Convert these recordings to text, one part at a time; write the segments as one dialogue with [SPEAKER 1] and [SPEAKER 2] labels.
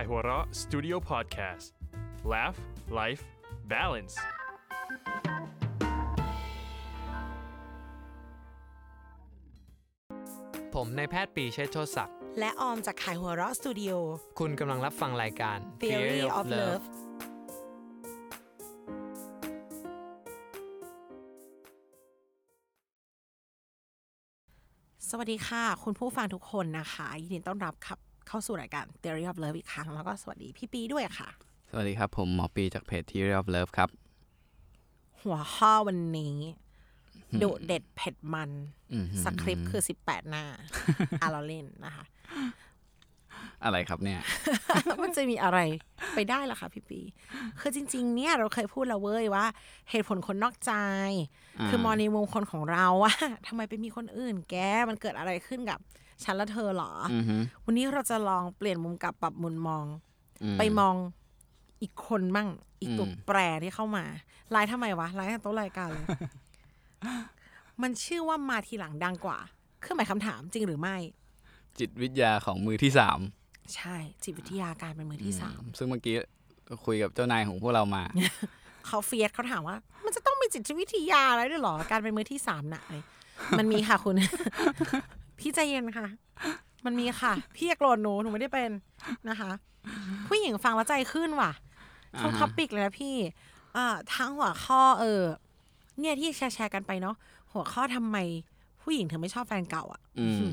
[SPEAKER 1] Kaihura Studio Podcast Laugh Life Balance
[SPEAKER 2] ผมนายแพทย์ปรีเชษฐ์โชติศักดิ์
[SPEAKER 3] และออมจากขายหัวเราะสตูดิโอ
[SPEAKER 2] คุณกำลังรับฟังรายการ
[SPEAKER 3] Theory of Love สวัสดีค่ะ คุณผู้ฟังทุกคนนะคะ ยินดีต้อนรับครับ เข้าสู่รายการ Theory of Love อีกครั้ง แล้วก็สวัสดีพี่ปีด้วยค่ะ
[SPEAKER 4] สวัสดีครับ ผมหมอปีจากเพจ Theory of Love ครับ
[SPEAKER 3] หัวข้อวันนี้ดุเด็ดเผ็ดมัน
[SPEAKER 4] อืม
[SPEAKER 3] สคริปต์คือ18หน้าอะเราเล่นนะคะ
[SPEAKER 4] อะไรครับเนี่ย
[SPEAKER 3] มันจะมีอะไรไปได้ล่ะคะพี่ปี คือจริง ๆ เนี่ยเราเคยพูดแล้วเว้ยว่า เหตุผลคนนอกใจ
[SPEAKER 4] อ่า
[SPEAKER 3] คือมองในมุมคนของเราว่าทำไมไปมีคนอื่นแกมันเกิดอะไรขึ้นกับ ฉันและเธอเหรออ
[SPEAKER 4] อือฮึ
[SPEAKER 3] วันนี้เราจะลองเปลี่ยนมุมกลับปรับมุมมอง
[SPEAKER 4] อืม
[SPEAKER 3] ไปมองอีกคนมั่ง อีกตัว
[SPEAKER 4] อืม
[SPEAKER 3] แปรที่เข้ามาไลน์ทำไมวะไลน์ตั้งโต๊ะรายการเลย มันชื่อว่ามาทีหลังดังกว่าเครื่องหมายคำถามจริงหรือไม่
[SPEAKER 4] จิตวิทยาของมือที่สาม
[SPEAKER 3] ใช่ จิตวิทยาการเป็นมือที่สาม
[SPEAKER 4] ซึ่งเมื่อกี้คุยกับเจ้านายของพวกเรามา
[SPEAKER 3] เขาเฟียสเขาถามว่า มันจะต้องมีจิตวิทยาอะไรด้วยเหรอ การเป็นมือที่สามน่ะอะไรมันมีค่ะคุณ พี่ใจเย็นค่ะ มันมีค่ะ พี่อย่าโกรธหนูหนูไม่ได้เป็นนะคะ ผู้หญิงฟังแล้วใจขึ้นว่ะทุก
[SPEAKER 4] อ่าฮะ
[SPEAKER 3] ท็อปิกเลยนะพี่อ่าทั้งหัวข้อเออ เนี่ยที่แชร์แชร์กันไปเนาะหัวข้อทำไมผู้หญิงถึงไม่ชอบแฟนเก่า อะ
[SPEAKER 4] อืม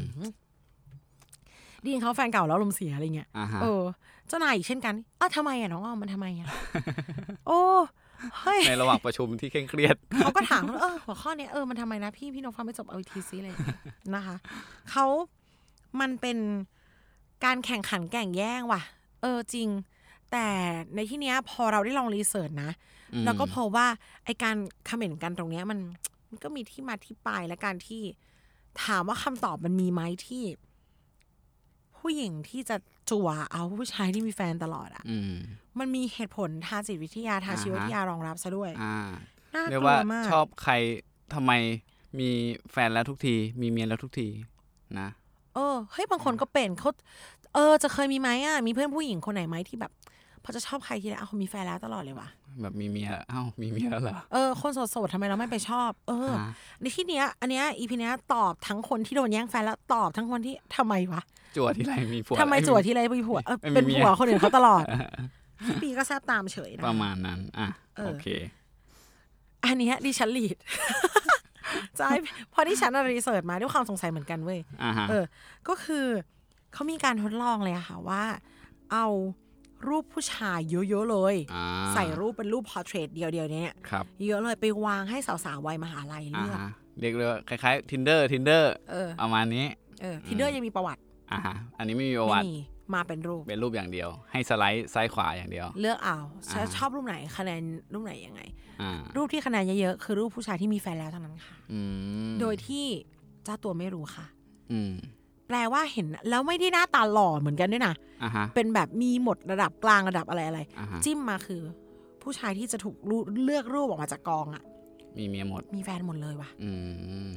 [SPEAKER 3] ไดีนเขาแฟนเก่าแล้วลมณ์เสียอะไรเงี้ย
[SPEAKER 4] อ่าฮะ
[SPEAKER 3] เออ เจ้านายอีกเช่นกันอ้าวทำไมอะน้องอ้อมมันทำไมอะ โอ้เฮ้ย
[SPEAKER 4] ในระหว่างประชุมที่เคร่งเครียด
[SPEAKER 3] เขาก็ถามว่าเออหัวข้อเนี้ยเออมันทำไมนะพี่พี่นกฟังไม่จบเอาอีกทีซิเลยนะคะเขามันเป็นการแข่งขันแก่งแย่งว่ะ เออจริง แต่ในที่เนี้ยพอเราได้ลองรีเสิร์ชนะ
[SPEAKER 4] อืม
[SPEAKER 3] เราก็พบว่าไอการคอมเมนต์กันตรงเนี้ยมันมันก็มีที่มาที่ไปและการที่ถามว่าคำตอบมันมีไหมที่ ผู้หญิงที่จะ จั่วเอาผู้ชายที่มีแฟนตลอดอะ
[SPEAKER 4] อืม
[SPEAKER 3] มันมีเหตุผลทางจิตวิทยาทาง
[SPEAKER 4] อ่าฮะ
[SPEAKER 3] ชีววิทยารองรับซะด้วย
[SPEAKER 4] อ่า
[SPEAKER 3] น่า
[SPEAKER 4] เรีย
[SPEAKER 3] ก
[SPEAKER 4] ก
[SPEAKER 3] ลั
[SPEAKER 4] ว่าว
[SPEAKER 3] มาก
[SPEAKER 4] ชอบใครทำไมมีแฟนแล้วทุกที มีเมียแล้วทุกทีนะ
[SPEAKER 3] เออเฮ้ยบางคนก็เป็นเขาเออ จะเคยมีไหมอะมีเพื่อนผู้หญิงคนไหนไหมที่แบบ พอจะชอบใครทีไรอ้าวเขามีแฟนแล้วตลอดเลยวะ
[SPEAKER 4] แบบมีเมียเอ้ามีเมียแล้วเหรอ
[SPEAKER 3] เออ คนโสดๆทำไมเราไม่ไปชอบ เออ
[SPEAKER 4] ฮะ
[SPEAKER 3] ในที่เนี้ย อันเนี้ยอีพีเนี้ยตอบทั้งคนที่โดนแย่งแฟนแล้วตอบทั้งคนที่ทำไมวะ
[SPEAKER 4] จั่วที่ไรมีผัว
[SPEAKER 3] ทำไมจั่วที่ไรมีผัวเออ
[SPEAKER 4] ไม่มี
[SPEAKER 3] เป็น
[SPEAKER 4] เมีย
[SPEAKER 3] ผัวคนอื่นเขาตลอดพี่ปีก็แซบตามเฉยนะ
[SPEAKER 4] ประมาณนั้น อะ
[SPEAKER 3] เออ
[SPEAKER 4] โอเค
[SPEAKER 3] อันเนี้ยดิฉันลีด ใช่พอที่ฉันอะรีเสิร์ชมาด้วยความสงสัยเหมือนกันเว้ย
[SPEAKER 4] อ่าฮะ
[SPEAKER 3] เออ ก็คือเขามีการทดลองเลยอะค่ะว่า เอา รูปผู้ชายเยอะๆเลย
[SPEAKER 4] อ่า
[SPEAKER 3] ใส่รูปเป็นรูป portrait เดี่ยวๆเนี่ย
[SPEAKER 4] ครับ
[SPEAKER 3] เยอะเลยไปวางให้สาวๆวัยมหาลัย
[SPEAKER 4] อ่า
[SPEAKER 3] เลือก
[SPEAKER 4] ฮะเรียกเลยว่าคล้ายๆ Tinder Tinder
[SPEAKER 3] เออ
[SPEAKER 4] ประมาณนี้
[SPEAKER 3] เออ Tinder ยังมีประวัติ
[SPEAKER 4] อ่าฮะอันนี้ไม่มีประวั
[SPEAKER 3] ไม่
[SPEAKER 4] ติ
[SPEAKER 3] มีมาเป็นรูป
[SPEAKER 4] เป็นรูปอย่างเดียว ให้สไลด์ซ้ายขวาอย่างเดียว
[SPEAKER 3] เลือกเอาช
[SPEAKER 4] อ่า
[SPEAKER 3] ชอบรูปไหนคะแนนรูปไหนยังไง
[SPEAKER 4] อ่า
[SPEAKER 3] รูปที่คะแนนเยอะๆคือรูปผู้ชายที่มีแฟนแล้วเท่านั้นค่ะ
[SPEAKER 4] อืม
[SPEAKER 3] โดยที่เจ้าตัวไม่รู้ค่ะ
[SPEAKER 4] อืม
[SPEAKER 3] แปลว่าเห็น แล้วไม่ได้หน้าตาหล่อเหมือนกันด้วยนะ
[SPEAKER 4] อ่าฮะ
[SPEAKER 3] เป็นแบบมีหมดระดับกลางระดับอะไรอะไร
[SPEAKER 4] อ่าฮะ
[SPEAKER 3] จิ้มมาคือ ผู้ชายที่จะถูกรูเลือกรูปออกมาจากกองอะ
[SPEAKER 4] มีเมียหมด
[SPEAKER 3] มีแฟนหมดเลยว่ะ
[SPEAKER 4] อืม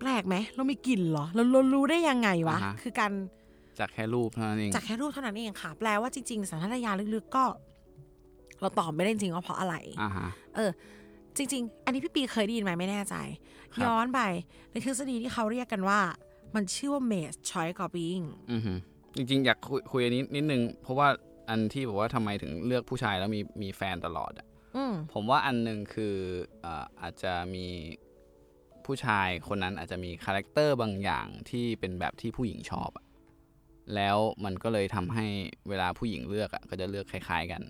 [SPEAKER 3] แปลกไหมเรามีกลิ่นเหรอ เราเรารู้ได้ยังไงวะ
[SPEAKER 4] อ่าฮะ
[SPEAKER 3] คือการ
[SPEAKER 4] จากแค่รูปเท่านั้นเอง
[SPEAKER 3] จากแค่รูปเท่านั้นเองค่ะ แปลว่าจริงๆสัญชาตญาณลึกๆก็ เราตอบไม่ได้จริงๆว่าเพราะอะไร
[SPEAKER 4] อ่าฮะ
[SPEAKER 3] เออ จริง ๆ อันนี้พี่ปีเคยได้ยินไหมไม่แน่ใจ
[SPEAKER 4] ครับ
[SPEAKER 3] ย้อนไปในทฤษฎีที่เขาเรียกกันว่า มันชื่อว่า Mate Choice Copying
[SPEAKER 4] อือฮึจริงๆ อยากคุยคุยอันนี้นิดนึง เพราะว่าอันที่บอกว่าทำไมถึงเลือกผู้ชายแล้วมีมีแฟนตลอดอะ
[SPEAKER 3] อืม
[SPEAKER 4] ผมว่าอันหนึ่งคือเอ่ออาจจะมีผู้ชายคนนั้นอาจจะมี character บางอย่างที่เป็นแบบที่ผู้หญิงชอบอะแล้วมันก็เลยทำให้เวลาผู้หญิงเลือกอะก็จะเลือกคล้าย ๆกัน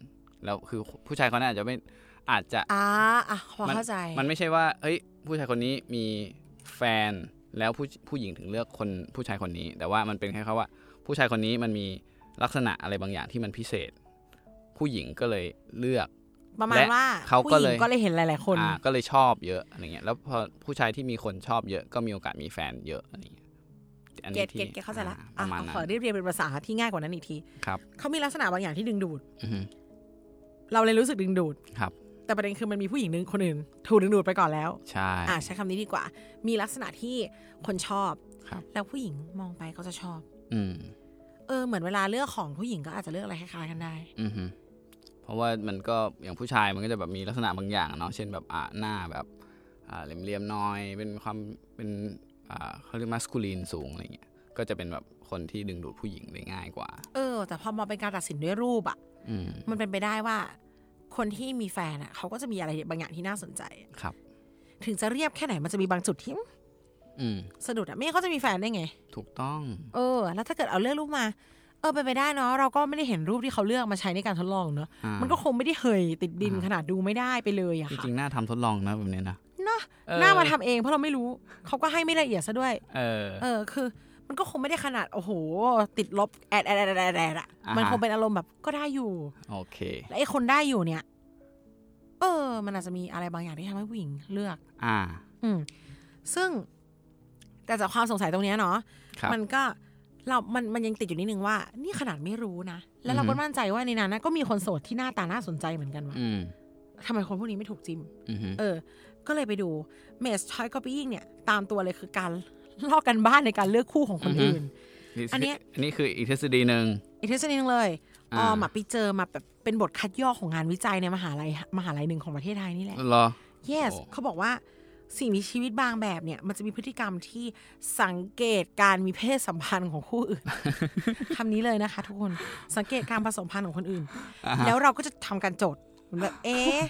[SPEAKER 4] แล้วคือผู้ชายคนนั้นอาจจะไม่อาจจะ
[SPEAKER 3] อ่าอะพอ
[SPEAKER 4] มัน
[SPEAKER 3] เข้าใจ
[SPEAKER 4] มันไม่ใช่ว่าเอ้ย ผู้ชายคนนี้มีแฟน แล้วผู้ผู้หญิงถึงเลือกคนผู้ชายคนนี้ แต่ว่ามันเป็นแค่เขาว่า ผู้ชายคนนี้มันมีลักษณะอะไรบางอย่างที่มันพิเศษ ผู้หญิงก็เลยเลือก
[SPEAKER 3] ประมาณ
[SPEAKER 4] และ
[SPEAKER 3] ว่า
[SPEAKER 4] เขา
[SPEAKER 3] ผู้
[SPEAKER 4] ก็
[SPEAKER 3] หญิ
[SPEAKER 4] เล
[SPEAKER 3] ง
[SPEAKER 4] ย
[SPEAKER 3] ก็เลยเห็นหลาย ๆ คน
[SPEAKER 4] อ่าก็เลยชอบเยอะอะไรเงี้ยแล้วพอผู้ชายที่มีคนชอบเยอะก็มีโอกาสมีแฟนเยอะอะไรเงี้ยอัน
[SPEAKER 3] เก
[SPEAKER 4] นี้
[SPEAKER 3] ต
[SPEAKER 4] ที่
[SPEAKER 3] เกตเกตเข้าใจละ
[SPEAKER 4] อ่าป
[SPEAKER 3] อะ
[SPEAKER 4] ระมาณ
[SPEAKER 3] เอา
[SPEAKER 4] นั้
[SPEAKER 3] ขอนเรียบเรียงเป็นภาษาที่ง่ายกว่านั้นอีกที
[SPEAKER 4] ครับ
[SPEAKER 3] เขามีลักษณะบางอย่างที่ดึงดูด
[SPEAKER 4] อือฮึ
[SPEAKER 3] เราเลยรู้สึกดึงดูด
[SPEAKER 4] ครับ
[SPEAKER 3] แต่ประเด็นคือมันมีผู้หญิงหนึ่งคนอื่น ถูกดึงดูดไปก่อนแล้ว
[SPEAKER 4] ใช่
[SPEAKER 3] อะใช้คำนี้ดีกว่า มีลักษณะที่คนชอบ
[SPEAKER 4] ครับ
[SPEAKER 3] แล้วผู้หญิงมองไปก็จะชอบ
[SPEAKER 4] อืม
[SPEAKER 3] เออ เหมือนเวลาเลือกของผู้หญิงก็อาจจะเลือกอะไรคล้ายๆกันได้
[SPEAKER 4] อือฮึเพราะว่ามันก็อย่างผู้ชายมันก็จะแบบมีลักษณะบางอย่างเนาะเช่นแบบอ่าหน้าแบบอ่าเหลี่ยมๆน้อย เป็นความเป็นอ่าเขาเรียกมาสคูลีนสูงอะไรเงี้ยก็จะเป็นแบบคนที่ดึงดูดผู้หญิงได้ง่ายกว่า
[SPEAKER 3] เออ แต่พอมาเป็นการตัดสินด้วยรูปอะ
[SPEAKER 4] อืม
[SPEAKER 3] มันเป็นไปได้ว่า คนที่มีแฟนอะเขาก็จะมีอะไรบางอย่างที่น่าสนใจ
[SPEAKER 4] ครับ
[SPEAKER 3] ถึงจะเรียบแค่ไหนมันจะมีบางจุดที่
[SPEAKER 4] อืม
[SPEAKER 3] สะดุดอะไม่งั้นเขาจะมีแฟนได้ไง
[SPEAKER 4] ถูกต้อง
[SPEAKER 3] เออ แล้วถ้าเกิดเอาเลือกรูปมา เออเป็นไปได้เนาะเราก็ไม่ได้เห็นรูปที่เขาเลือกมาใช้ในการทดลองเนาะ
[SPEAKER 4] อ่า
[SPEAKER 3] มันก็คงไม่ได้เหยติดดิน
[SPEAKER 4] อ่า
[SPEAKER 3] ขนาดดูไม่ได้ไปเลยอะ
[SPEAKER 4] จ
[SPEAKER 3] ค่ะ
[SPEAKER 4] ริงๆน่าทำทดลองนะแบบเนี้ยนะ
[SPEAKER 3] เนาะ
[SPEAKER 4] เออ
[SPEAKER 3] หน้ามาทำเองเพราะเราไม่รู้เขาก็ให้ไม่ละเอียดซะด้วย
[SPEAKER 4] เออ
[SPEAKER 3] เออคือ มันก็คงไม่ได้ขนาด โอ้โห ติดลบแอดแอดแอดแอดแอดอะ
[SPEAKER 4] อ่าฮะ
[SPEAKER 3] มันคงเป็นอารมณ์แบบก็ได้อยู่
[SPEAKER 4] โอเค
[SPEAKER 3] และไอ้คนได้อยู่เนี่ย เออ มันอาจจะมีอะไรบางอย่างที่ทำให้ผู้หญิงเลือก
[SPEAKER 4] อ่า
[SPEAKER 3] อืม ซึ่ง แต่จากความสงสัยตรงเนี้ยเนาะ
[SPEAKER 4] ครับ
[SPEAKER 3] มันก็เรา มันมันยังติดอยู่นิดนึงว่า นี่ขนาดไม่รู้นะ แล้วเรา
[SPEAKER 4] อือฮึ
[SPEAKER 3] ก็มั่นใจว่าในนั้นนะก็มีคนโสดที่หน้าตาน่าสนใจเหมือนกันว่า
[SPEAKER 4] อืม
[SPEAKER 3] ทำไมคนพวกนี้ไม่ถูกจิ้ม
[SPEAKER 4] อือฮึ
[SPEAKER 3] เออ ก็เลยไปดูเมสชอยก็ปี้เนี่ย ตามตัวเลยคือการ ลอกกันบ้านในการเลือกคู่ของคนอื่น อันเนี้ย
[SPEAKER 4] อันนี้คืออีกทฤษฎีหนึ่ง
[SPEAKER 3] อีกทฤษฎีหนึงเลยอ
[SPEAKER 4] อ่า
[SPEAKER 3] อมาไปเจอมาแบบเป็นบทคัดย่อของงานวิจัยในมหาลัยมหาลัยหนึ่งของประเทศไทยนี่แหละ
[SPEAKER 4] เหรอ
[SPEAKER 3] yes
[SPEAKER 4] โอ้
[SPEAKER 3] เขาบอกว่าสิ่งมีชีวิตบางแบบเนี่ย มันจะมีพฤติกรรมที่สังเกตการมีเพศสัมพันธ์ของคู่อื่นคำนี้เลยนะคะ ทุกคนสังเกตการผสมพันธ์ของคนอื่น แล้วเราก็จะทำการจดเหมือนแบบเอ๊ะ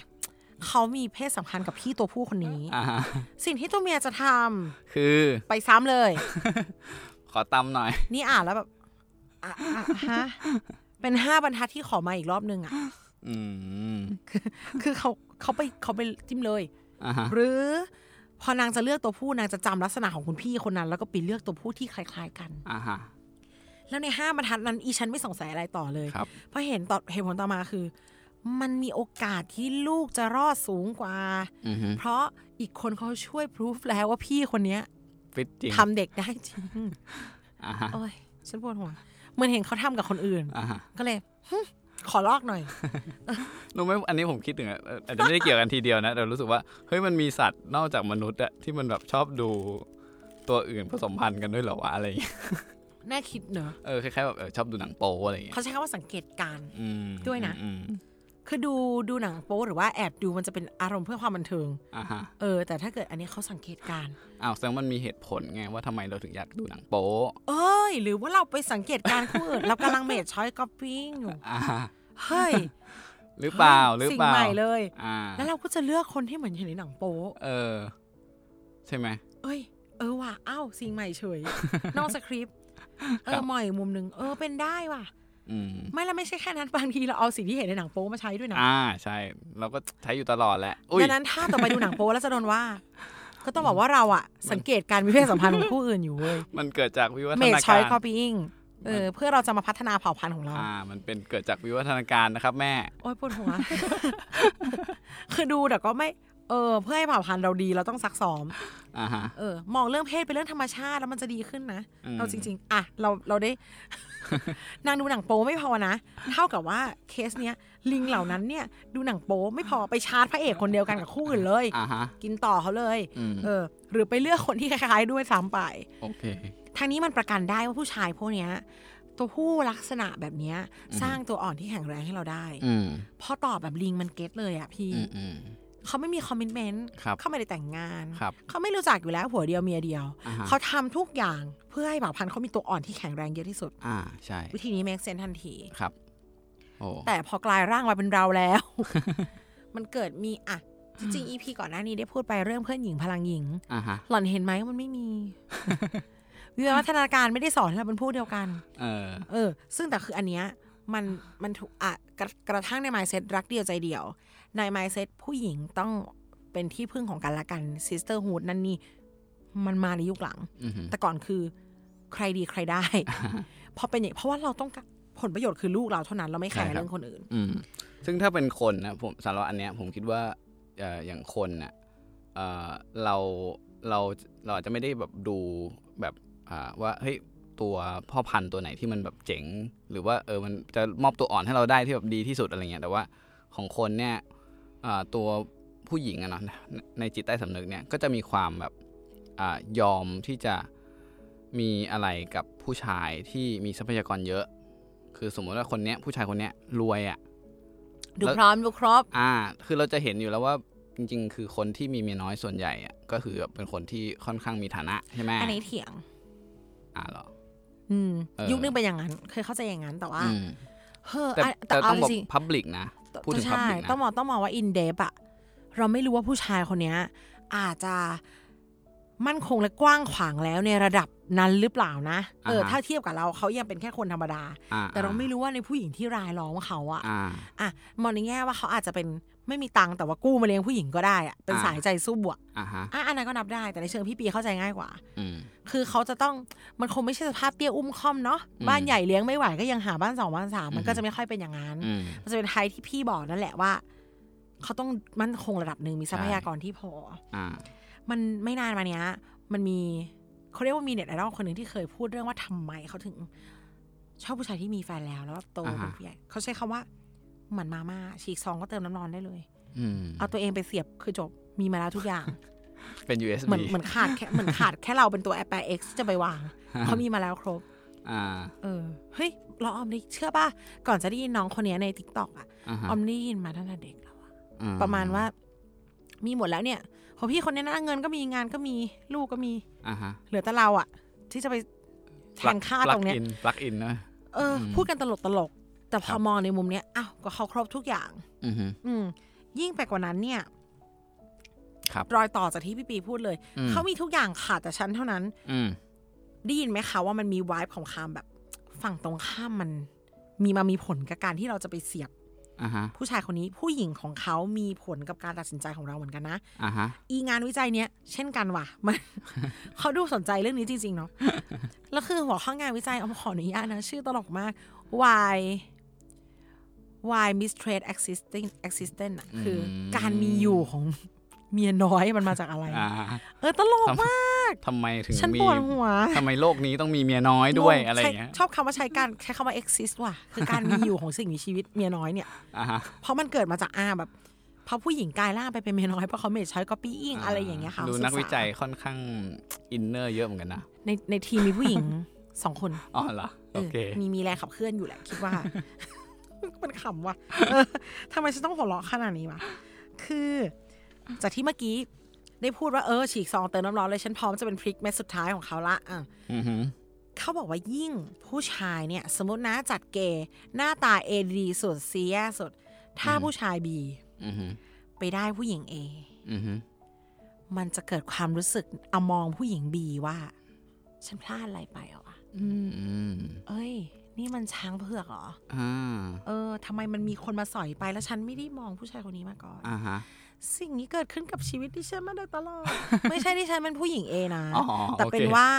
[SPEAKER 3] เขามีเพศสัมพันธ์กับพี่ตัวผู้คนนี้
[SPEAKER 4] อ่าฮะ
[SPEAKER 3] สิ่งที่ตัวเมียจะทำ
[SPEAKER 4] คือ
[SPEAKER 3] ไปซ้ำเลย
[SPEAKER 4] ขอตำหน่อย
[SPEAKER 3] นี่อ่านแล้วแบบอะอะฮะเป็นห้าบรรทัดที่ขอมาอีกรอบนึงอะ
[SPEAKER 4] อืม
[SPEAKER 3] คือเขาเขาไปเขาไปจิ้มเลย
[SPEAKER 4] อ่าฮะ
[SPEAKER 3] หรือพอนางจะเลือกตัวผู้นางจะจำลักษณะของคุณพี่คนนั้น แล้วก็ไปเลือกตัวผู้ที่คล้าย ๆ กัน
[SPEAKER 4] อ่าฮะ
[SPEAKER 3] แล้วในห้าบรรทัดนั้นอีฉันไม่สงสัยอะไรต่อเลย
[SPEAKER 4] ครับ
[SPEAKER 3] เพราะเห็นต่อเหตุผลต่อมาคือ มันมีโอกาสที่ลูกจะรอดสูงกว่า
[SPEAKER 4] อือฮึ
[SPEAKER 3] เพราะอีกคนเขาช่วยพิสูจแล้วว่าพี่คนเนี้ย
[SPEAKER 4] ฟิตจริง
[SPEAKER 3] ทำเด็กได้จริง
[SPEAKER 4] อ่าฮะ
[SPEAKER 3] โอ้ยฉันปวดหัวเหมือนเห็นเขาทำกับคนอื่น
[SPEAKER 4] อ่าฮะ
[SPEAKER 3] ก็เลยหึขอลอกหน่อย
[SPEAKER 4] รู้ไหมอันนี้ผมคิดถึงอะเอ่ออาจจะไม่ได้เกี่ยวกันทีเดียวนะแต่รู้สึกว่าเฮ้ยมันมีสัตว์นอกจากมนุษย์อะที่มันแบบชอบดูตัวอื่นผสมพันธุ์กันด้วยเหรอวะอะไรอย่างเงี้ย
[SPEAKER 3] น่าคิดเนอะ
[SPEAKER 4] เออคล้ายๆแบบเออชอบดูหนังโป๊อะไรอย่างเงี้ย
[SPEAKER 3] เขาใช้คำว่าสังเกตการณ์
[SPEAKER 4] อืม
[SPEAKER 3] ด้วยนะ
[SPEAKER 4] อืม
[SPEAKER 3] คือดูดูหนังโป๊หรือว่าแอบดูมันจะเป็นอารมณ์เพื่อความบันเทิง
[SPEAKER 4] อ่าฮะ
[SPEAKER 3] เออ แต่ถ้าเกิดอันนี้เขาสังเกตการณ์
[SPEAKER 4] อ้าวแสดงว่ามันมีเหตุผลไงว่าทำไมเราถึงอยากดูหนังโป๊
[SPEAKER 3] เอ้ย หรือว่าเราไปสังเกตการณ์คู่อื่นเรากำลังเมดช้อยก๊อปปิ้งอยู่
[SPEAKER 4] อ่าฮะ
[SPEAKER 3] เฮ้ย
[SPEAKER 4] หรือเปล่าหรือ
[SPEAKER 3] สิ่ง
[SPEAKER 4] เปล่า
[SPEAKER 3] ใหม่เลย
[SPEAKER 4] อ่า
[SPEAKER 3] แล้วเราก็จะเลือกคนที่เหมือนเห็นในหนังโป๊
[SPEAKER 4] เออ ใช่ไหม
[SPEAKER 3] เอ้ย เออว่ะอ้าวสิ่งใหม่เฉย นอกสคริปต์เอ
[SPEAKER 4] ครั
[SPEAKER 3] อบหมอยมุมหนึ่งเออเป็นได้ว่ะ
[SPEAKER 4] อืม
[SPEAKER 3] ไม่แล้วไม่ใช่แค่นั้นบางทีเราเอาสิ่งที่เห็นในหนังโป๊มาใช้ด้วยนะ
[SPEAKER 4] อ่าใช่ เราก็ใช้อยู่ตลอดแหละอุ้ย
[SPEAKER 3] ดังนั้นถ้าต่อไปดูหนังโป๊แล้วจะโดนว่า ก็ต้องบอกว่าเราอะสังเกตการมีเพศสัมพันธ์ของผู้อื่นอยู่เว้ย
[SPEAKER 4] มันเกิดจากวิวัฒ
[SPEAKER 3] เมด
[SPEAKER 4] นา
[SPEAKER 3] ช้อย
[SPEAKER 4] การ
[SPEAKER 3] คอปปิ้งเออเพื่อเราจะมาพัฒนาเผ่าพันธุ์ของเรา
[SPEAKER 4] อ่า มันเป็นเกิดจากวิวัฒนาการนะครับแม่
[SPEAKER 3] โอ๊ยปวดหัว คือดูแต่ก็ไม่ เออ เพื่อให้เผ่าพันธุ์เราดีเราต้องซักซ้อม
[SPEAKER 4] อ่าฮะ
[SPEAKER 3] เออ มองเรื่องเพศเป็นเรื่องธรรมชาติแล้วมันจะดีขึ้นนะ
[SPEAKER 4] อืม
[SPEAKER 3] เอาจริง ๆ อะ เราเราได้ นางดูหนังโป๊ไม่พอนะ เท่ากับว่าเคสเนี้ยลิงเหล่านั้นเนี่ย ดูหนังโป๊ไม่พอไปชาร์จพระเอกคนเดียวกันกับคู่อื่นเลย
[SPEAKER 4] อ่าฮะ
[SPEAKER 3] กินต่อเขาเลย
[SPEAKER 4] อืม
[SPEAKER 3] เออ หรือไปเลือกคนที่คล้ายๆด้วยซ้ำไป
[SPEAKER 4] โอเค
[SPEAKER 3] ทางนี้มันประกันได้ว่าผู้ชายพวกเนี้ยตัวผู้ลักษณะแบบเนี้ยสร้างตัวอ่อนที่แข็งแรงให้เราได้
[SPEAKER 4] อืม
[SPEAKER 3] พอตอบแบบลิงมันเก็ตเลยอะพี่
[SPEAKER 4] อืมอืม
[SPEAKER 3] เขาไม่มี commitment
[SPEAKER 4] ครับ
[SPEAKER 3] เขาไม่ได้แต่งงาน
[SPEAKER 4] ครับ
[SPEAKER 3] เขาไม่รู้จักอยู่แล้วผัวเดียวเมียเดียว
[SPEAKER 4] อ่าฮะ
[SPEAKER 3] เขาทำทุกอย่างเพื่อให้เผ่าพันธุ์เขามีตัวอ่อนที่แข็งแรงเยอะที่สุด
[SPEAKER 4] อ่าใช่
[SPEAKER 3] วิธีนี้ make sense ทันที
[SPEAKER 4] ครับโอ้
[SPEAKER 3] แต่พอกลายร่างมาเป็นเราแล้ว มันเกิดมีอะจริงๆ EP ก่อนหน้านี้ได้พูดไปเรื่องเพื่อนหญิงพลังหญิง
[SPEAKER 4] อ่าฮะ
[SPEAKER 3] หล่อนเห็นไหมว่ามันไม่มีวิวัฒนาการไม่ได้สอนให้เราเป็นผู้เดียวกัน
[SPEAKER 4] เออ
[SPEAKER 3] เออ ซึ่งแต่คืออันเนี้ยมันมันถูกอะกระกระทั่งใน mindset รักเดียวใจเดียว ใน mindset ผู้หญิงต้องเป็นที่พึ่งของกันและกัน sisterhood นั่นนี่มันมาในยุคหลัง
[SPEAKER 4] อือฮึ
[SPEAKER 3] แต่ก่อนคือใครดีใครได้ พอเป็นอย่างเพราะว่าเราต้องการผลประโยชน์คือลูกเราเท่านั้นเราไม่แคร์
[SPEAKER 4] ใช่ครับ
[SPEAKER 3] เรื่องคนอื่น
[SPEAKER 4] อืมซึ่งถ้าเป็นคนนะผมสำหรับอันเนี้ย ผมคิดว่าเอ่ออย่างคนเน่ะเอ่อเราเราเราอาจจะไม่ได้แบบดูแบบอ่าว่าเฮ้ยตัวพ่อพันธุ์ตัวไหนที่มันแบบเจ๋ง หรือว่าเออมันจะมอบตัวอ่อนให้เราได้ที่แบบดีที่สุดอะไรเงี้ยแต่ว่าของคนเนี่ยอ่า ตัวผู้หญิงอะเนาะในในจิตใต้สำนึกเนี่ยก็จะมีความแบบอายอมที่จะมีอะไรกับผู้ชายที่มีทรัพยากรเยอะ คือสมมติว่าคนเนี้ยผู้ชายคนเนี้ยรวยอะ่ะ
[SPEAKER 3] ดู
[SPEAKER 4] แล้ว
[SPEAKER 3] พร้อมดูครบ
[SPEAKER 4] อ่า คือเราจะเห็นอยู่แล้วว่าจริง ๆ คือคนที่มีเมียน้อยส่วนใหญ่อะก็คือแบบเป็นคนที่ค่อนข้างมีฐานะใช่ไหม
[SPEAKER 3] อันนี้เถียง
[SPEAKER 4] อ่าเหรอ
[SPEAKER 3] อืม
[SPEAKER 4] เออ
[SPEAKER 3] ยุคนึงเป็นอย่างนั้น เคยเข้าใจอย่างนั้นแต่ว่า
[SPEAKER 4] อืม
[SPEAKER 3] เฮ้อ
[SPEAKER 4] แต่
[SPEAKER 3] อะ
[SPEAKER 4] แต่
[SPEAKER 3] เอา
[SPEAKER 4] ต้องบอก
[SPEAKER 3] จริง
[SPEAKER 4] พับลิกนะ พูดถึง
[SPEAKER 3] ใช่
[SPEAKER 4] public นะ
[SPEAKER 3] ต้องมองต้องมองว่าอินเดปอะเราไม่รู้ว่าผู้ชายคนเนี้ย อาจจะมั่นคงและกว้างขวางแล้วในระดับนั้นหรือเปล่านะเออ
[SPEAKER 4] อ่าฮะ
[SPEAKER 3] ถ้าเทียบกับเราเขายังเป็นแค่คนธรรมดา
[SPEAKER 4] อ่า
[SPEAKER 3] แต่เราไม่รู้ว่าในผู้หญิงที่รายล้อมเขาอะ
[SPEAKER 4] อ่า
[SPEAKER 3] อะมองในแง่ว่าเขาอาจจะเป็น ไม่มีตังค์แต่ว่ากู้มาเลี้ยงผู้หญิงก็ได้อะเป็น
[SPEAKER 4] อ่า
[SPEAKER 3] สายใจสู้บวก
[SPEAKER 4] อ่าฮะ
[SPEAKER 3] อะอันนั้นก็นับได้แต่ในเชิงพี่ปีเข้าใจง่ายกว่า
[SPEAKER 4] อืม
[SPEAKER 3] คือเขาจะต้องมันคงไม่ใช่สภาพเตี้ยอุ้มค่อมเนาะ
[SPEAKER 4] อืม
[SPEAKER 3] บ้านใหญ่เลี้ยงไม่ไหวก็ยังหาบ้านสองบ้านสามมัน
[SPEAKER 4] อือฮึ
[SPEAKER 3] ก็จะไม่ค่อยเป็นอย่างนั้น
[SPEAKER 4] อืม
[SPEAKER 3] มันจะเป็นไทยที่พี่บอกนั่นแหละว่า เขาต้องมั่นคงระดับหนึ่งมีทรัพยากรที่พอ
[SPEAKER 4] อ่า
[SPEAKER 3] มันไม่นานมาเนี้ย มันมีเขาเรียกว่ามีเน็ตไอดอลคนหนึ่งที่เคยพูดเรื่องว่าทำไมเขาถึงชอบผู้ชายที่มีแฟนแล้วแล้วโต
[SPEAKER 4] อ่าฮะ
[SPEAKER 3] เป็นผู้ใหญ่เขาใช้คำว่า เหมือนมาม่าฉีกซองก็เติมน้ำร้อนได้เลย
[SPEAKER 4] อืม
[SPEAKER 3] เอาตัวเองไปเสียบคือจบมีมาแล้วทุกอย่าง
[SPEAKER 4] เป็น USB
[SPEAKER 3] เหมือนเหมือนขาดแค่เหมือนขาดแค่เราเป็นตัวแอปแปร X ที่จะไปวางเขามีมาแล้วครบ
[SPEAKER 4] อ่า
[SPEAKER 3] เออเฮ้ยเราออมได้เชื่อป่ะ ก่อนจะได้ยินน้องคนเนี้ยใน TikTok อะ
[SPEAKER 4] อ่าฮะ
[SPEAKER 3] ออมได้ยินมาตั้งแต่เด็กแล้วอะ
[SPEAKER 4] อื
[SPEAKER 3] ประมาณว่า มีหมดแล้วเนี่ยของพี่คนเนี้ยนะเงินก็มีงานก็มีลูกก็มี
[SPEAKER 4] อ่าฮะ
[SPEAKER 3] เหลือแต่เราอะ ที่จะไปแทงค่าตรงเนี้ย
[SPEAKER 4] ปลักอินนะ
[SPEAKER 3] เอออ
[SPEAKER 4] ม
[SPEAKER 3] พูดกันตลกตลกๆ แต่พ
[SPEAKER 4] ครั
[SPEAKER 3] อบมองในมุมเนี้ยอ้าวก็เขาครบทุกอย่าง
[SPEAKER 4] อือฮึ
[SPEAKER 3] อืม ยิ่งไปกว่านั้นเนี่ย
[SPEAKER 4] ครับ
[SPEAKER 3] รอยต่อจากที่พี่ปีพูดเลย
[SPEAKER 4] อืม
[SPEAKER 3] เขามีทุกอย่างขาดแต่ฉันเท่านั้น
[SPEAKER 4] อืม
[SPEAKER 3] ได้ยินไหมคะว่ามันมีวายของคามแบบ ฝั่งตรงข้ามมัน มีมามีผลกับการที่เราจะไปเสียบ
[SPEAKER 4] อ่าฮะ
[SPEAKER 3] ผู้ชายคนนี้ผู้หญิงของเขามีผลกับการตัดสินใจของเราเหมือนกันนะ
[SPEAKER 4] อ่าฮะ
[SPEAKER 3] อีงานวิจัยเนี้ยเช่นกันว่ะมัน เขาดูสนใจเรื่องนี้จริง ๆ เนาะ แล้วคือหัวข้องานวิจัยเอาขออนุญาตนะ ชื่อตลกมาก why why mistrade existing existent อะคืออ
[SPEAKER 4] ม
[SPEAKER 3] การมีอยู่ของเมียน้อยมันมาจากอะไร
[SPEAKER 4] อ่า
[SPEAKER 3] เออตลก
[SPEAKER 4] ทำ
[SPEAKER 3] มาก
[SPEAKER 4] ทำไมถึง
[SPEAKER 3] ฉัน
[SPEAKER 4] มี
[SPEAKER 3] ปวดหัว
[SPEAKER 4] ทำไมโลกนี้ต้องมีเมียน้อยด้วยอะไรอย่างเงี้ย
[SPEAKER 3] ใช้ชอบคำว่าใช้การใช้คำว่า exist ว่ะ คือการมีอยู่ของสิ่งมีชีวิตเมียน้อยเนี่ย
[SPEAKER 4] อ่าฮะ
[SPEAKER 3] เพราะมันเกิดมาจากอาแบบเพราะผู้หญิงกลายร่างไปเป็นเมียน้อยเพราะเขาไม่ใช้ copying อะไรอย่างเงี้ยค่ะ
[SPEAKER 4] ดู
[SPEAKER 3] ศึษา
[SPEAKER 4] นักวิจัยค่อนข้างอินเนอร์เยอะเหมือนกันนะ
[SPEAKER 3] ในในทีมมีผู้หญิงสองคน
[SPEAKER 4] อ๋อเหรอ โอเค
[SPEAKER 3] เออมีมีแรงขับเคลื่อนอยู่แหละคิดว่า มันขำว่ะเออทำไมฉันต้องหัวเราะขนาดนี้วะคือจากที่เมื่อกี้ได้พูดว่าเออฉีกซองเติมน้ำร้อนเลยฉันพร้อมจะเป็นพริกเม็ดสุดท้ายของเขาละอะ
[SPEAKER 4] อือหือ
[SPEAKER 3] เขาบอกว่ายิ่งผู้ชายเนี่ย สมมตินะจัดเกย์หน้าตาเอดีสุดซีแย่สุด ถ้าผู้ชายบี
[SPEAKER 4] อือหือ
[SPEAKER 3] ไปได้ผู้หญิงเอ
[SPEAKER 4] อือหือ
[SPEAKER 3] มันจะเกิดความรู้สึกเอามองผู้หญิงบีว่า ฉันพลาดอะไรไปเหรอวะ
[SPEAKER 4] อืม
[SPEAKER 3] เอ้ย นี่มันช้างเผือกเหรอ
[SPEAKER 4] อ่า
[SPEAKER 3] เออทำไมมันมีคนมาสอยไปแล้วฉันไม่ได้มองผู้ชายคนนี้มาก่อน
[SPEAKER 4] อ่าฮะ
[SPEAKER 3] สิ่งนี้เกิดขึ้นกับชีวิตที่ฉันมาโดยตลอด ไม่ใช่ที่ฉันเป็นผู้หญิงเอนะ
[SPEAKER 4] อ๋อ
[SPEAKER 3] แต่เป็น
[SPEAKER 4] โอเค
[SPEAKER 3] ว่า